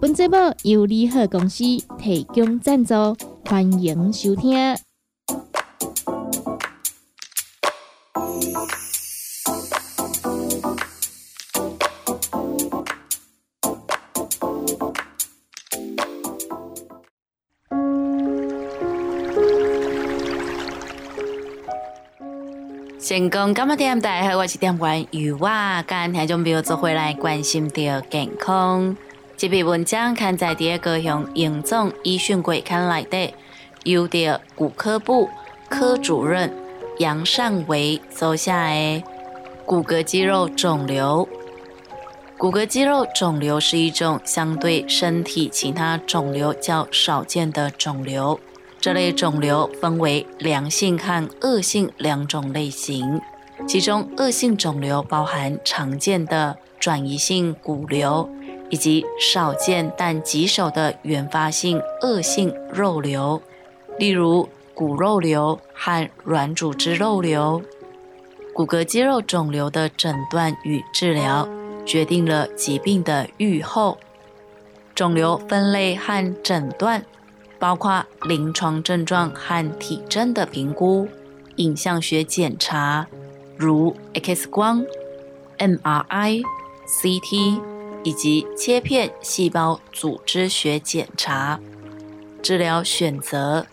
本节目由利好公司提供赞助，欢迎收听。成功干嘛点？大家好，我是点关于我，今天就没有做回来关心的健康。这篇文章刊在第二个用严总医讯鬼刊来的，由的骨科部科主任杨善维走下来。骨骼肌肉肿瘤，骨骼肌肉肿瘤是一种相对身体其他肿瘤较少见的肿瘤。这类肿瘤分为良性和恶性两种类型，其中恶性肿瘤包含常见的转移性骨瘤。以及少见但棘手的原发性恶性肉瘤，例如骨肉瘤和软组织肉瘤。骨骼肌肉肿瘤的诊断与治疗决定了疾病的预后。肿瘤分类和诊断包括临床症状和体征的评估、影像学检查，如 X 光、MRI、CT。以及切片细胞组织学检查，治疗选择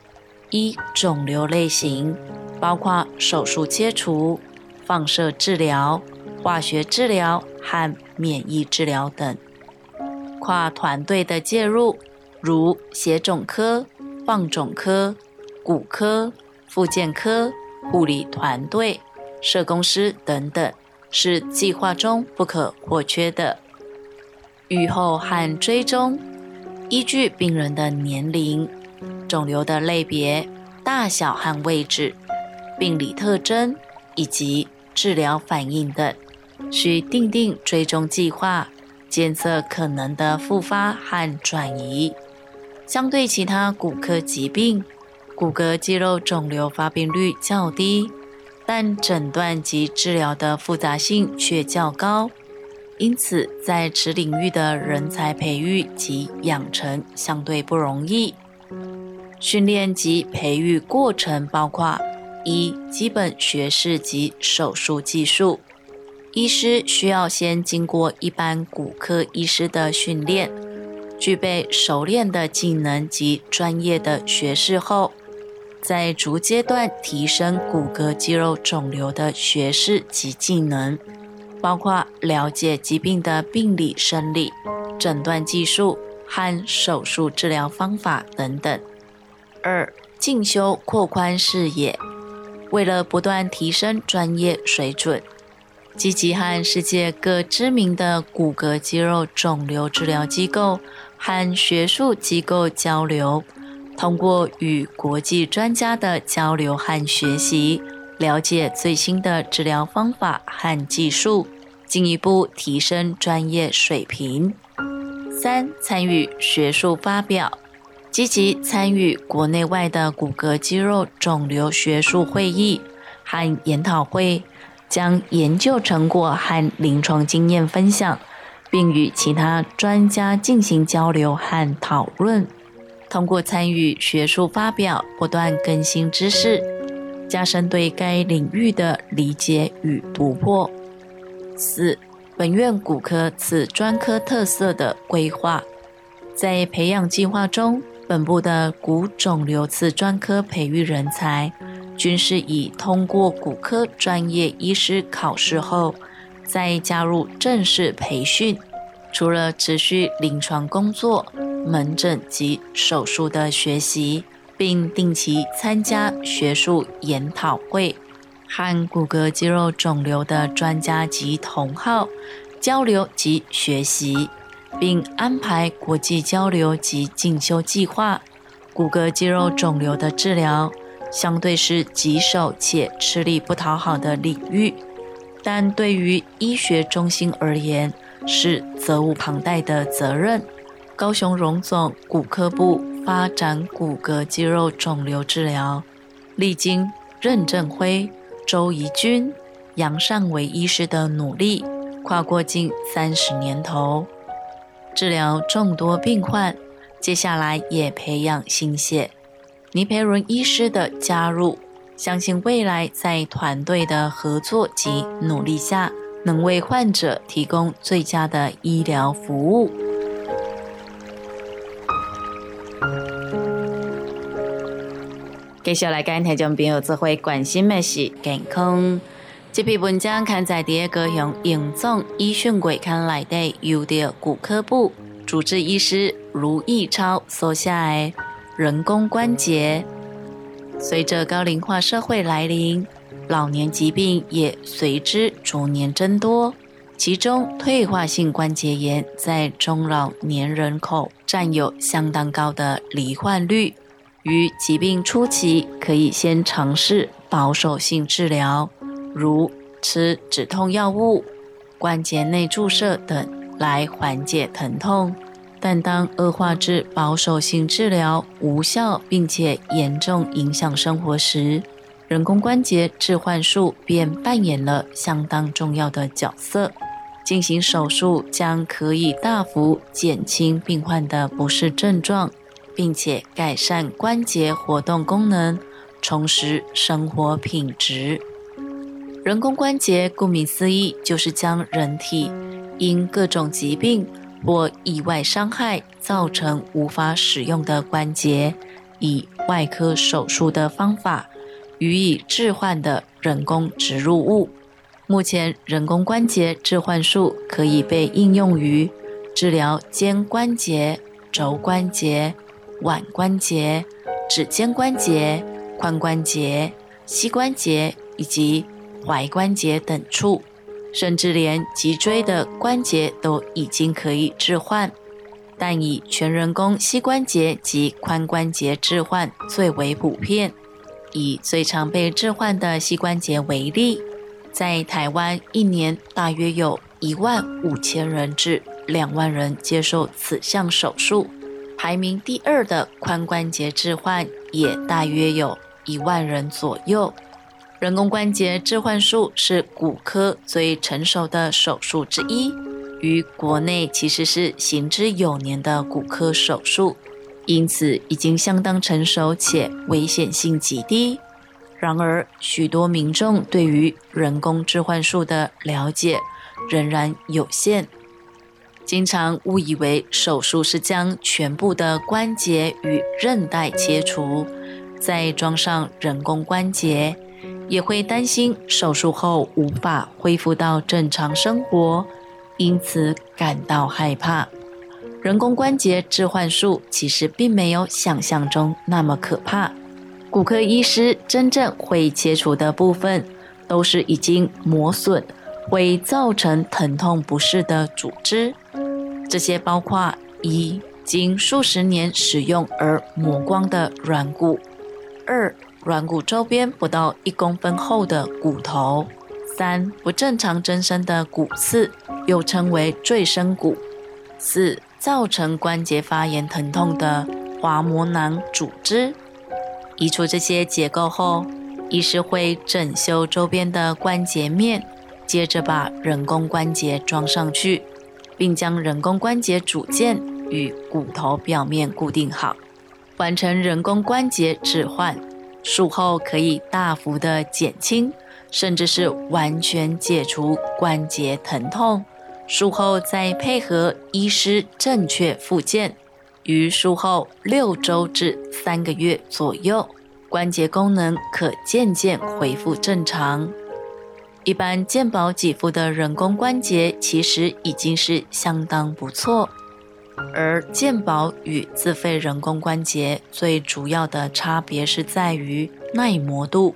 一肿瘤类型，包括手术切除、放射治疗、化学治疗和免疫治疗等。跨团队的介入，如血肿科、放肿科、骨科、复健科、护理团队、社工师等等，是计划中不可或缺的。预后和追踪，依据病人的年龄、肿瘤的类别、大小和位置、病理特征以及治疗反应等，需定定追踪计划，监测可能的复发和转移。相对其他骨科疾病，骨骼肌肉肿瘤发病率较低，但诊断及治疗的复杂性却较高。因此，在此领域的人才培育及养成相对不容易。训练及培育过程包括：一、基本学士及手术技术。医师需要先经过一般骨科医师的训练，具备熟练的技能及专业的学士后，在逐阶段提升骨骼肌肉肿瘤的学士及技能。包括了解疾病的病理、生理、诊断技术和手术治疗方法等等。二、进修扩宽视野，为了不断提升专业水准，积极和世界各知名的骨骼肌肉肿瘤治疗机构和学术机构交流，通过与国际专家的交流和学习，了解最新的治疗方法和技术。进一步提升专业水平。三、参与学术发表，积极参与国内外的骨骼肌肉肿瘤学术会议和研讨会，将研究成果和临床经验分享，并与其他专家进行交流和讨论。通过参与学术发表，不断更新知识，加深对该领域的理解与突破。四、本院骨科此专科特色的规划，在培养计划中，本部的骨肿瘤次专科培育人才，均是以通过骨科专业医师考试后，再加入正式培训。除了持续临床工作、门诊及手术的学习，并定期参加学术研讨会。和骨骼肌肉肿瘤的专家及同好交流及学习，并安排国际交流及进修计划，骨骼肌肉肿瘤的治疗，相对是棘手且吃力不讨好的领域，但对于医学中心而言，是责无旁贷的责任。高雄荣总骨科部发展骨骼肌肉肿瘤治疗，历经任正辉、周怡君、杨善伟医师的努力，跨过近三十年头，治疗众多病患。接下来也培养新血。倪培伦医师的加入，相信未来在团队的合作及努力下，能为患者提供最佳的医疗服务。接下来跟听众朋友做会关心的是健康。这篇文章刊在第二个用影总医讯柜刊内底，由的骨科部主治医师卢义超所下的人工关节。随着高龄化社会来临，老年疾病也随之逐年增多，其中退化性关节炎在中老年人口占有相当高的罹患率。于疾病初期，可以先尝试保守性治疗，如吃止痛药物、关节内注射等来缓解疼痛。但当恶化至保守性治疗无效，并且严重影响生活时，人工关节置换术便扮演了相当重要的角色。进行手术将可以大幅减轻病患的不适症状。并且改善关节活动功能，重拾生活品质。人工关节顾名思义，就是将人体因各种疾病或意外伤害造成无法使用的关节，以外科手术的方法予以置换的人工植入物。目前，人工关节置换术可以被应用于治疗肩关节、肘关节。腕关节、指尖关节、髋关节、膝关节以及踝关节等处，甚至连脊椎的关节都已经可以置换。但以全人工膝关节及髋关节置换最为普遍。以最常被置换的膝关节为例，在台湾一年大约有一万五千人至两万人接受此项手术。排名第二的髋关节置换也大约有一万人左右。人工关节置换术是骨科最成熟的手术之一，于国内其实是行之有年的骨科手术，因此已经相当成熟且危险性极低。然而，许多民众对于人工置换术的了解仍然有限。经常误以为手术是将全部的关节与韧带切除，再装上人工关节，也会担心手术后无法恢复到正常生活，因此感到害怕。人工关节置换术其实并没有想象中那么可怕，骨科医师真正会切除的部分，都是已经磨损。会造成疼痛不适的组织，这些包括一经数十年使用而磨光的软骨；二软骨周边不到一公分厚的骨头；三不正常增生的骨刺，又称为赘生骨；四造成关节发炎疼痛的滑膜囊组织。移除这些结构后，医师会整修周边的关节面。接着把人工关节装上去，并将人工关节组件与骨头表面固定好，完成人工关节置换。术后可以大幅的减轻，甚至是完全解除关节疼痛。术后再配合医师正确复健，于术后六周至三个月左右，关节功能可渐渐恢复正常。一般健保给付的人工关节其实已经是相当不错，而健保与自费人工关节最主要的差别是在于耐磨度。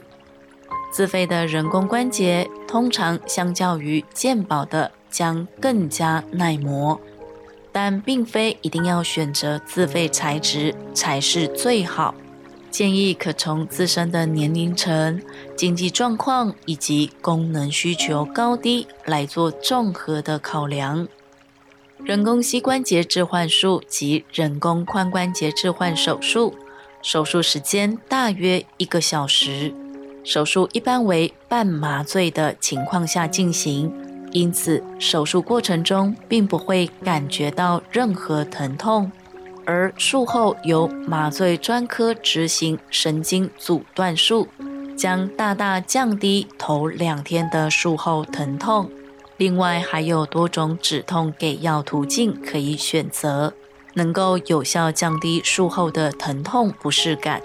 自费的人工关节通常相较于健保的将更加耐磨，但并非一定要选择自费材质才是最好。建议可从自身的年龄层、经济状况以及功能需求高低来做综合的考量。人工膝关节置换术及人工髋关节置换手术，手术时间大约一个小时，手术一般为半麻醉的情况下进行，因此手术过程中并不会感觉到任何疼痛。而术后由麻醉专科执行神经阻断术，将大大降低头两天的术后疼痛。另外还有多种止痛给药途径可以选择，能够有效降低术后的疼痛不适感。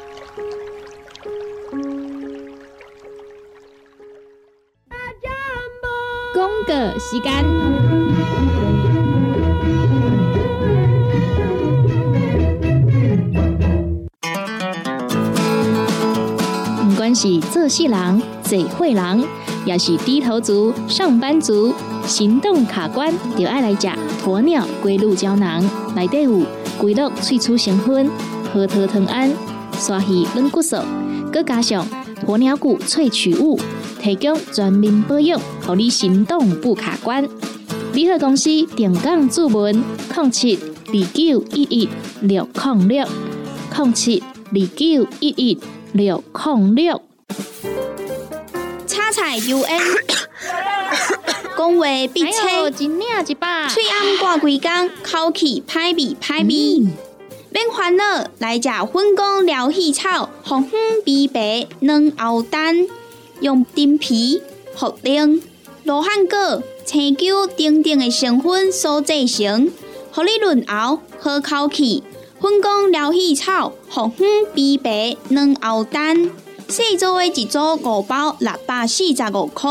公个时间。是做事人、嘴会人，也是低头族、上班族、行动卡关，就爱来吃鸵鸟龟鹿胶囊。内底有龟鹿萃取成分，核桃藤胺、刷鱼软骨素，佮加上鸵鸟骨萃取物，提供全面保养，让你行动不卡关。联合公司定岗注文：零七二九一一六零六零七二九一一六零六。彩 U N，讲话必切，嘴暗挂几工，口气歹味歹味。免烦恼，来食粉工疗气草，红粉枇杷软藕丹，用丁皮、茯苓、罗汉果、青椒等等的成分所制成，合你润喉好口气。粉工疗气草，红粉枇杷软藕丹。细组的一组五包六百四十五块，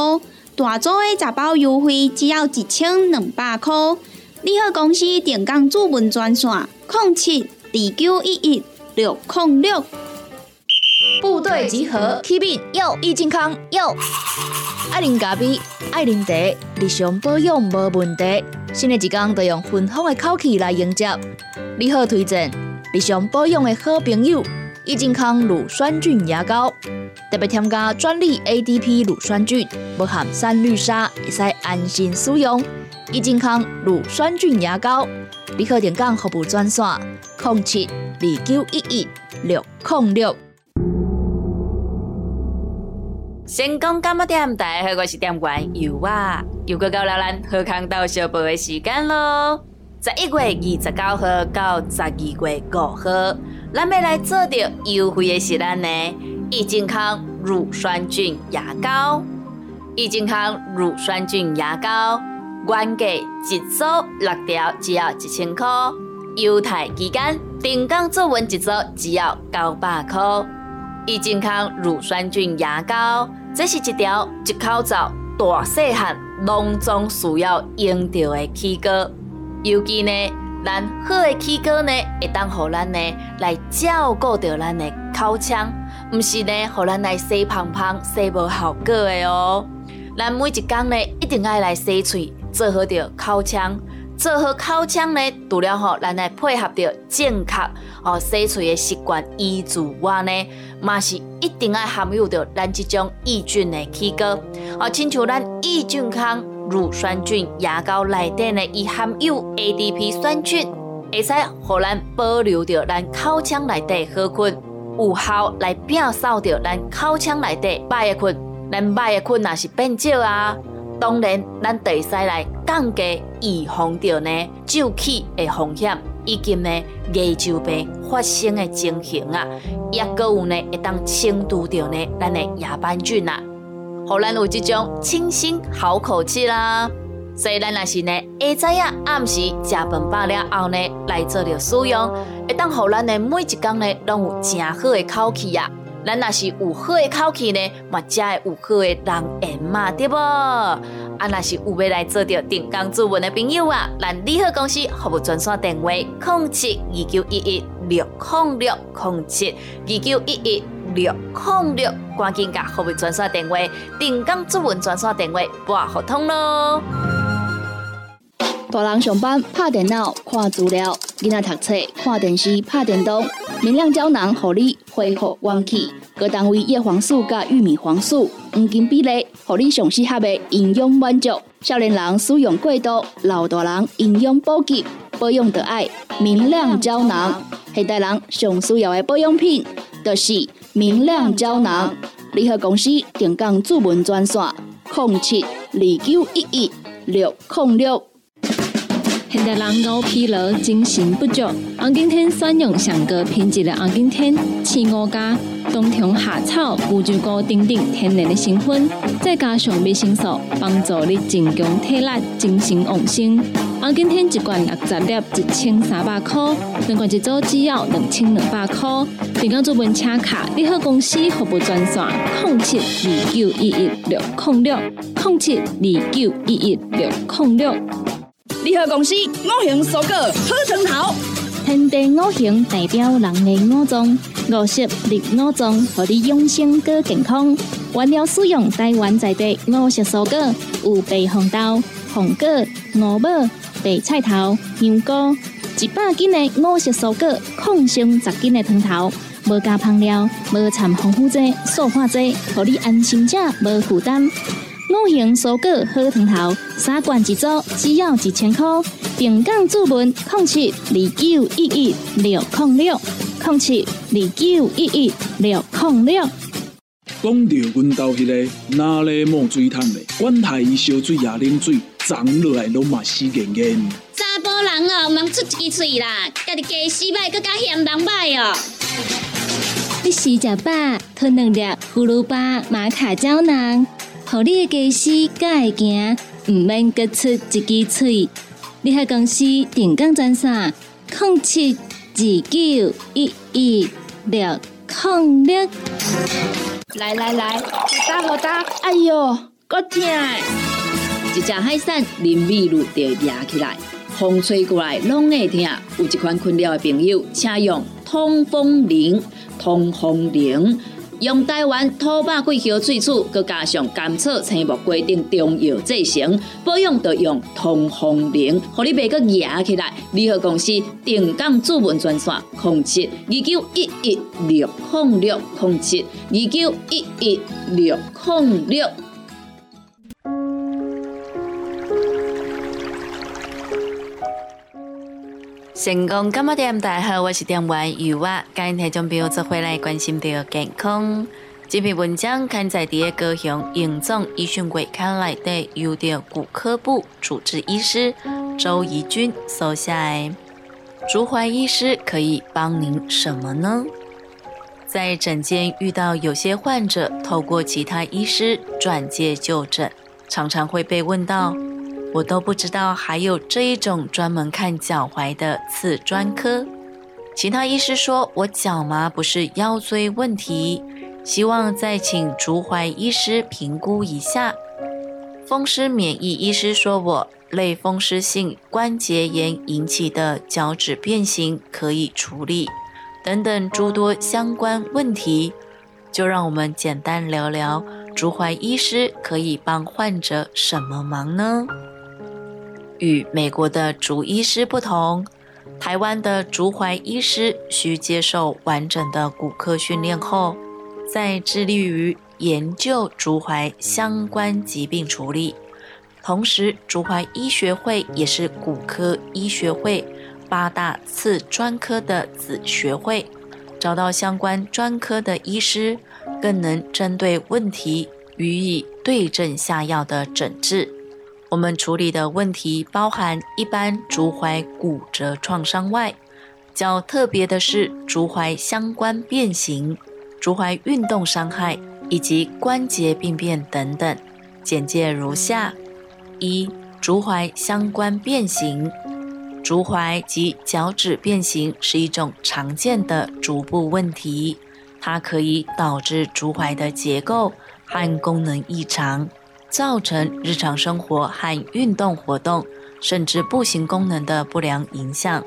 大组的十包优惠只要一千两百块。你好，公司电工主文专线：零七二九一一六零六。部队集合，Keep it 有益健康有。爱啉咖啡，爱啉茶，日常保养无问题。新的一天都用芬芳的口气来迎接。你好，推荐日常保养的好朋友。益健康乳酸菌牙膏，特别添加专利 ADP 乳酸菌，不含三氯沙，会使安心使用。益健康乳酸菌牙膏，立刻点讲服务专线：零七二九一一六零六。成功干么店？大家好，我是店员尤啊，又过到了咱喝康到小宝的时间喽。十一月二十九号到十二月五号。咱要来做着优惠的是咱的益健康乳酸菌牙膏，益健康乳酸菌牙膏原价一组六条只要一千块，优待期间定岗做文一组只要九百块。益健康乳酸菌牙膏，这是一条一口罩大细汉拢总需要用到的齿膏，尤其呢。咱好的齿膏呢，会当互咱呢来照顾着咱的口腔，毋是呢，互咱来洗胖胖、洗无效果的哦。咱每一工呢，一定爱来洗喙，做好着口腔，做好口腔呢，除了吼，咱来配合着正确哦洗喙的习惯医治外呢，嘛是一定爱含有着咱即种抑菌的齿膏，哦，亲像咱益菌康。乳酸菌牙膏内底呢，伊含有 ADP 酸菌，会使互咱保留着咱口腔内底好菌，有效来摒扫着咱口腔内底歹的菌。咱歹的菌若是变少啊，当然咱会使来降低预防着呢皱起的风险，以及呢牙周病发生的情形啊，也搁有呢会当清除着呢咱的牙斑菌啊。互咱有即种清新好口气啦，所以咱若是呢，下昼呀暗时食饭饱了后呢，来做着使用，会当互咱的每一工呢，拢有正好的口气呀。咱若是有好的口气呢，嘛才会有好的人缘嘛，对不？啊，若是有要来做着定岗主文的朋友啊，咱利好公司服务专线电话：零七二九一一六零六零七二九一一。六零六，赶紧甲服务专线电话，定岗作文专线电话拨互通咯。大人上班拍电脑看资料，囡仔读册看电视拍电动。明亮胶囊，互你恢复元气。各单位叶黄素加玉米黄素黄金比例，互你上适合的营养满足。少年人使用过度，老大人营养补给，保养的爱明亮胶囊。现代人上需要的保养品，就是明亮胶囊。联合公司定岗主文专线：零七二九一一六零六。现代人熬疲劳、精神不足，红景天选用上个品质的红景天，青五加冬虫夏草、乌鸡膏等等天然的成分，再加上维生素，帮助你增强体力、精神旺盛。红景天一罐六十粒，一千三百块；两罐一组只要两千两百块。订购做文车卡，你好公司服务专线：零七二九一一六零六零七二九一一六零六。联合公司五行蔬果好成头，天地五行代表人的五脏，五色绿五脏，让你养生更健康。原料使用台湾在地五色蔬果，有白红豆、红果、五宝、白菜头、牛菇，一百斤的五色蔬果，抗性十斤的汤头，无加香料，无掺防腐剂、塑化剂，让你安心吃，无负担。五行蔬果好汤头，三罐一组，只要一千块。平港注文控七二九一一六零六控七二九一一六零六。讲到阮兜迄个哪里冒水桶的，管他伊烧水也啉水，长落来拢嘛死严严。查甫人哦，莫出一支嘴啦，家己家死歹，更加嫌人歹哦。你食食饱，吞两粒葫芦巴、马卡胶囊。互你的家死才会行，毋免各出一支嘴。你喺公司定岗专线：零七二九一一六零六。来来来，好打好打！哎哟，够痛！一只海扇淋雨露就压起来，风吹过来拢会痛。有一款困扰的朋友，请用通风铃，通风铃。用台湾土八桂香萃取，佮加上甘草、青木规定中药制成，保养要用通风灵，互你袂佮压起来。联合公司定岗主文专线：零七二九一一六零六零七二九一一六零六。成功干么店？大好，我是店员余娃。今日听众朋友做回来关心到健康。这篇文章刊载在高雄永总医讯会刊来的，由的骨科部主治医师周怡君收下来。竹怀医师可以帮您什么呢？在诊间遇到有些患者透过其他医师转介就诊，常常会被问到。我都不知道还有这一种专门看脚踝的刺专科。其他医师说我脚麻不是腰椎问题，希望再请足踝医师评估一下。风湿免疫医师说我类风湿性关节炎引起的脚趾变形可以处理，等等诸多相关问题，就让我们简单聊聊足踝医师可以帮患者什么忙呢？与美国的足医师不同，台湾的足踝医师需接受完整的骨科训练后，再致力于研究足踝相关疾病处理。同时，足踝医学会也是骨科医学会八大次专科的子学会，找到相关专科的医师，更能针对问题予以对症下药的诊治。我们处理的问题包含一般足踝骨折创伤外，较特别的是足踝相关变形、足踝运动伤害以及关节病变等等。简介如下：一、足踝相关变形，足踝及脚趾变形是一种常见的足部问题，它可以导致足踝的结构和功能异常。造成日常生活和运动活动，甚至步行功能的不良影响。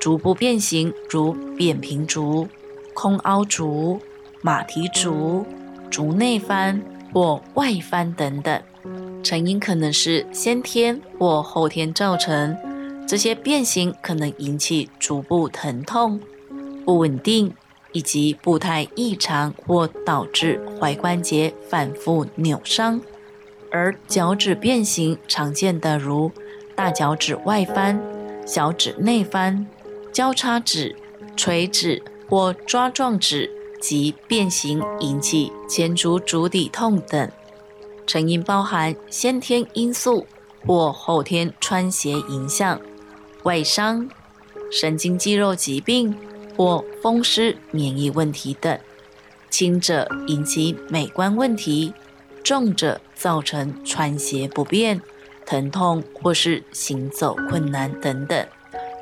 足部变形如扁平足、空凹足、马蹄足、足内翻或外翻等等。成因可能是先天或后天造成。这些变形可能引起足部疼痛、不稳定以及步态异常，或导致踝关节反复扭伤。而脚趾变形常见的如大脚趾外翻、小指内翻、交叉趾、垂趾或抓状趾及变形引起前足足底痛等，成因包含先天因素或后天穿鞋影响。外伤、神经肌肉疾病或风湿免疫问题等，轻者引起美观问题，重者造成穿鞋不便、疼痛或是行走困难等等。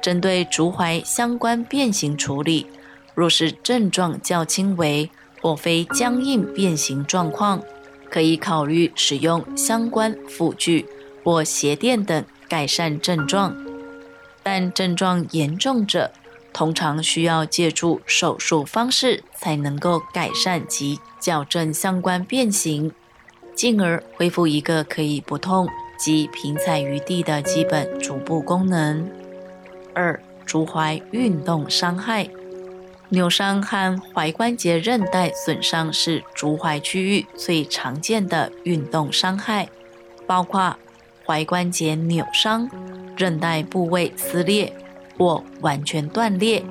针对足踝相关变形处理，若是症状较轻微或非僵硬变形状况，可以考虑使用相关辅具或鞋垫等改善症状。但症状严重者，通常需要借助手术方式才能够改善及矫正相关变形，进而恢复一个可以不痛及平踩于地的基本足部功能。二、足踝运动伤害，扭伤和踝关节韧带损伤是足踝区域最常见的运动伤害，包括踝关节扭伤。韧带部位撕裂或完全断裂，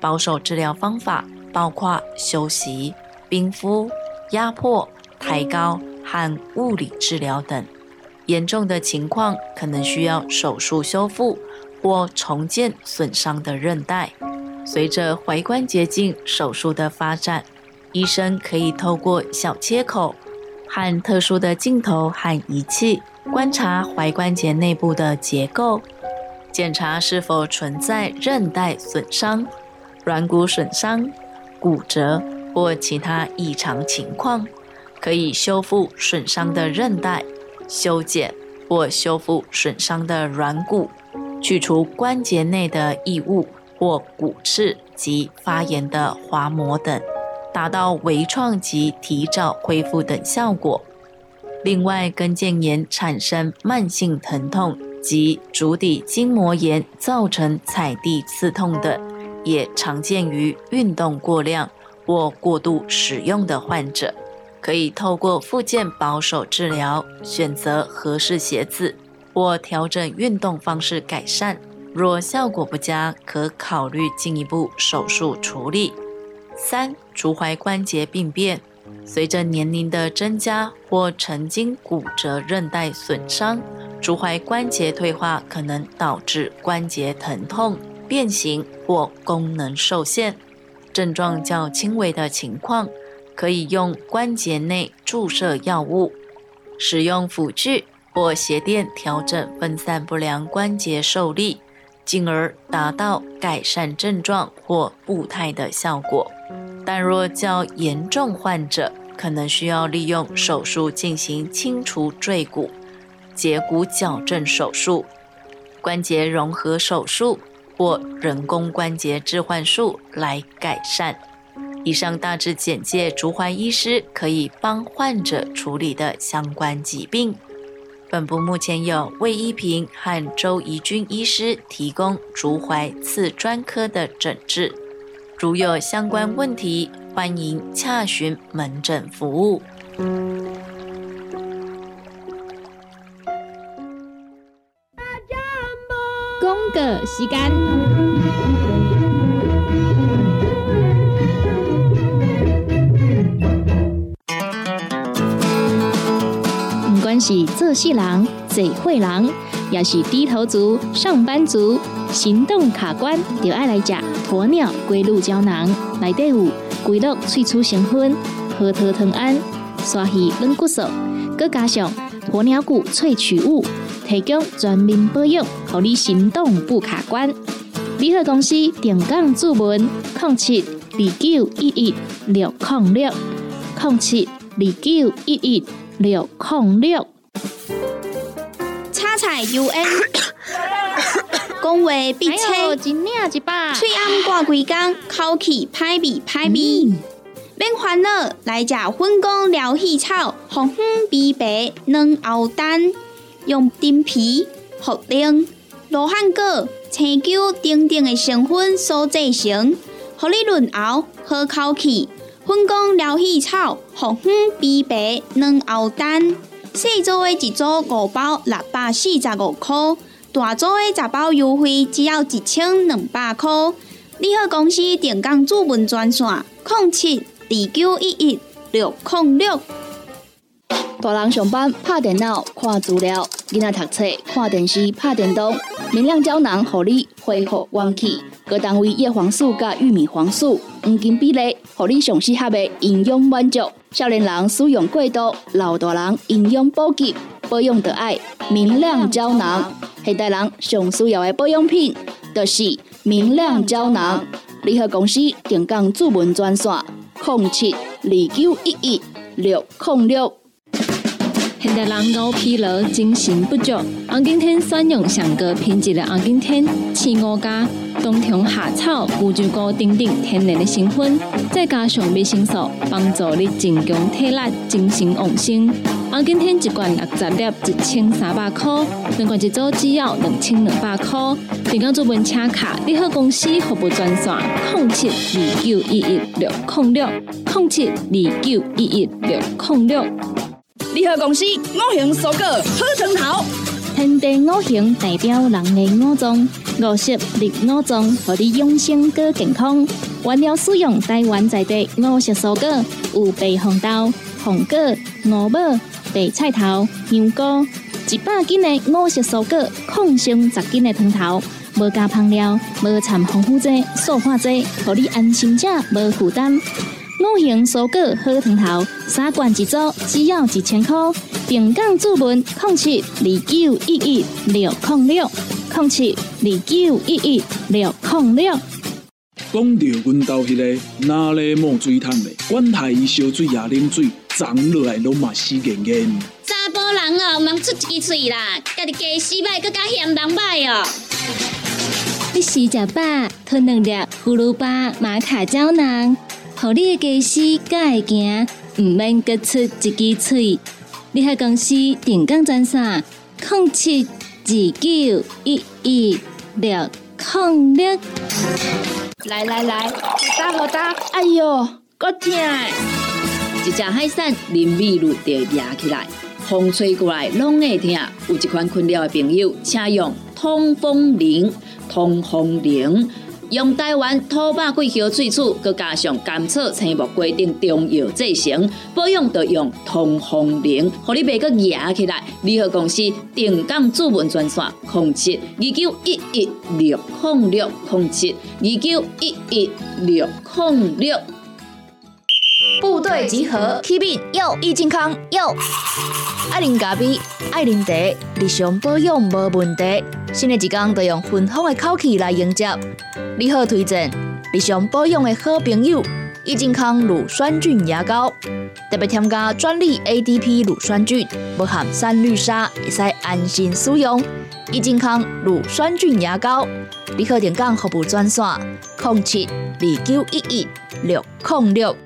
保守治疗方法包括休息、冰敷、压迫、抬高和物理治疗等。严重的情况可能需要手术修复或重建损伤的韧带。随着踝关节镜手术的发展，医生可以透过小切口和特殊的镜头和仪器。观察踝关节内部的结构，检查是否存在韧带损伤、软骨损伤、骨折或其他异常情况，可以修复损伤的韧带、修剪或修复损伤的软骨、去除关节内的异物或骨刺及发炎的滑膜等，达到微创及提早恢复等效果。另外，跟腱炎产生慢性疼痛及足底筋膜炎造成踩地刺痛的，也常见于运动过量或过度使用的患者。可以透过复健保守治疗，选择合适鞋子或调整运动方式改善。若效果不佳，可考虑进一步手术处理。三、足踝关节病变。随着年龄的增加或曾经骨折、韧带损伤、足踝关节退化，可能导致关节疼痛、变形或功能受限。症状较轻微的情况，可以用关节内注射药物、使用辅具或鞋垫调整分散不良关节受力，进而达到改善症状或步态的效果。但若较严重患者，可能需要利用手术进行清除赘骨、截骨矫正手术、关节融合手术或人工关节置换术来改善。以上大致简介足踝医师可以帮患者处理的相关疾病。本部目前有魏一平和周怡君医师提供竹怀次专科的诊治。如有相关问题，欢迎洽询门诊服务。公个时间，是做事人、做会人，也是低头族、上班族。行动卡关，就爱来食鸵鸟龟鹿胶囊，内底有龟鹿萃取成分，核桃藤胺、鲨鱼软骨素，佮加上鸵鸟骨萃取物，提供全面保养，让你行动不卡关。联合公司定岗注文：零七二九一一六零六零七二九一一六零六。UN。讲话必切，一领一把，嘴暗挂几工，口气歹味歹味。免烦恼，来食粉果疗气草，红粉枇杷软藕丹，用丁皮、茯苓、罗汉果、青椒等等的成分所制成，互你润喉好口气。粉果疗气草，红粉枇杷软藕丹，细组的一组五包六百四十五块，大组的十包优惠只要一千两百块。你好，公司电工主文专线：零七。二九一一六零六，大人上班拍电脑看资料，囡仔读册看电视拍电动，明亮胶囊互你恢复元气。各单位叶黄素加玉米黄素黄金比例，互你上适合的营养满足。少年人使用过度，老大人营养补给保养的爱明亮胶囊。现代人上需要的保养品，就是明亮胶囊。联合公司定岗主文专线。零七二九一一六零六。现代人熬疲劳、精神不足，红景天选用上个品质的红景天青五加冬虫夏草、乌鸡菇等等天然的成分，再加上维生素，帮助你增强体力、精神旺盛。红景天一罐六十粒，一千三百块；两罐一组，只要两千两百块。订购做文车卡，你好公司服务专线：零七二九一一六零六零七二九一一六零六。联合公司五行蔬果好成头，天地五行代表人的五脏，五色绿五脏，让你养生更健康。原料使用台湾在地五色蔬果，有白红豆、红果、五宝、白菜头、香菇，一百斤的五色蔬果，抗性十斤的汤头，无加香料，无掺防腐剂、塑化剂，让你安心吃，无负担。五行蔬果好汤头，三罐一组，只要一千块。平港注文控七二九一一六零六控七二九一一六零六。讲到阮兜迄个哪里冒水桶的，管他伊烧水也啉水，长落来拢嘛死严严。查甫人哦，莫出一支嘴啦，家己家洗歹，搁加嫌人歹哦。你洗食饱，吞两粒葫芦巴、玛卡胶囊。互你的家私才会行，毋免各出一支嘴。你喺公司定岗专线：零七二九一一六零六。来来来，好打好打！哎哟，够痛！一只海扇淋雨露就压起来，风吹过来拢会痛。有一款困扰的朋友，请用通风铃，通风铃。用台湾土八桂香萃取，佮加上甘草、青木规定中药制成，保养要用通风灵，互你袂佮压起来。联合公司定岗主文专线：控七二九一一六控六控七二九一一六控六。部队集合，K B 有益健康有。爱啉咖啡，爱啉茶，日常保养无问题。新的一天，就用芬芳的口气来迎接。你好，推荐日常保养的好朋友——益健康乳酸菌牙膏，特别添加专利 A D P 乳酸菌，不含三氯沙，会使安心使用。益健康乳酸菌牙膏，你好，点讲服务专线：零七二九一一六零六。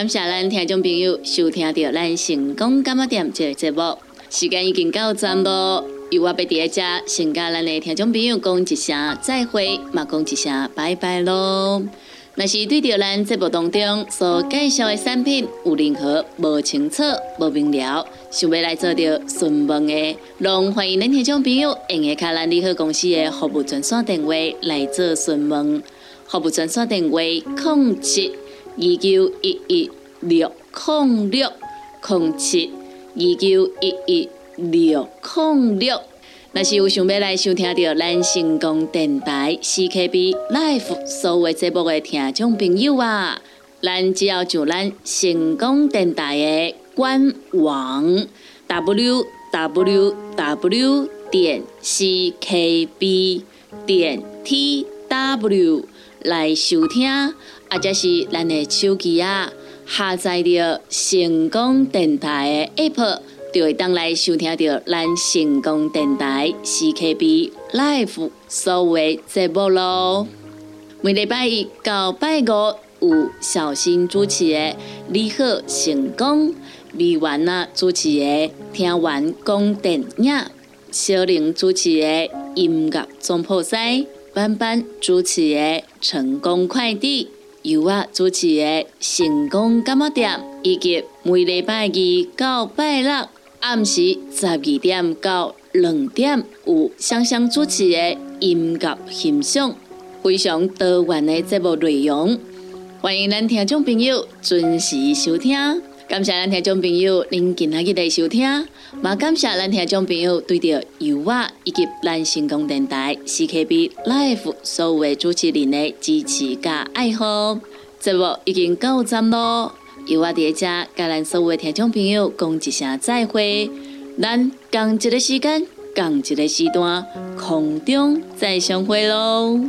感谢咱听众朋友收听到咱成功干么店这个节目，时间已经到站咯。由我要伫遮先甲咱的听众朋友讲一声再会，嘛讲一声拜拜咯。若是对着咱节目当中所介绍的产品有任何无清楚、无明了，想要来做着询问的，拢欢迎咱听众朋友用下卡咱利好公司的服务专线电话来做询问，服务专线电话控七。二九一一六零六零七二九一一六零六，若是有想要来收听到咱成功电台 CKB Life 所有节目的听众朋友啊，咱只要上咱成功电台的官网 w w w 点 c k b 点 t w 来收听。或者是咱的手机啊，下载着成功电台的 App，就会当来收听到咱成功电台 CKB Live 所有节目咯。每礼拜一到拜五有小新主持的你好成功，美完啊主持的听完讲电影，小玲主持的音乐总破塞，班班主持的成功快递，由我主持的成功干么店，以及每礼拜二到拜六暗时十二点到两点有香香主持的音乐欣赏。非常多元的节目内容，欢迎咱听众朋友准时收听。感谢咱听众朋友您今日的收听，嘛感谢咱听众朋友对着油画以及咱成功电台 CKB Life 所有的主持人的支持加爱好。节目已经到站咯，油画在遮甲咱所有的听众朋友讲一声再会，咱共一个时间，共一个时段，空中再相会喽。